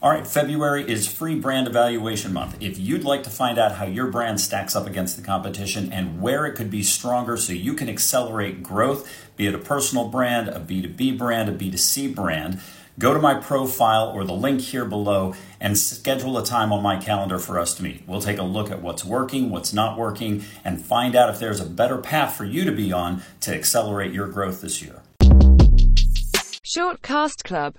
All right, February is free brand evaluation month. If you'd like to find out how your brand stacks up against the competition and where it could be stronger so you can accelerate growth, be it a personal brand, a B2B brand, a B2C brand, go to my profile or the link here below and schedule a time on my calendar for us to meet. We'll take a look at what's working, what's not working, and find out if there's a better path for you to be on to accelerate your growth this year. Shortcast Club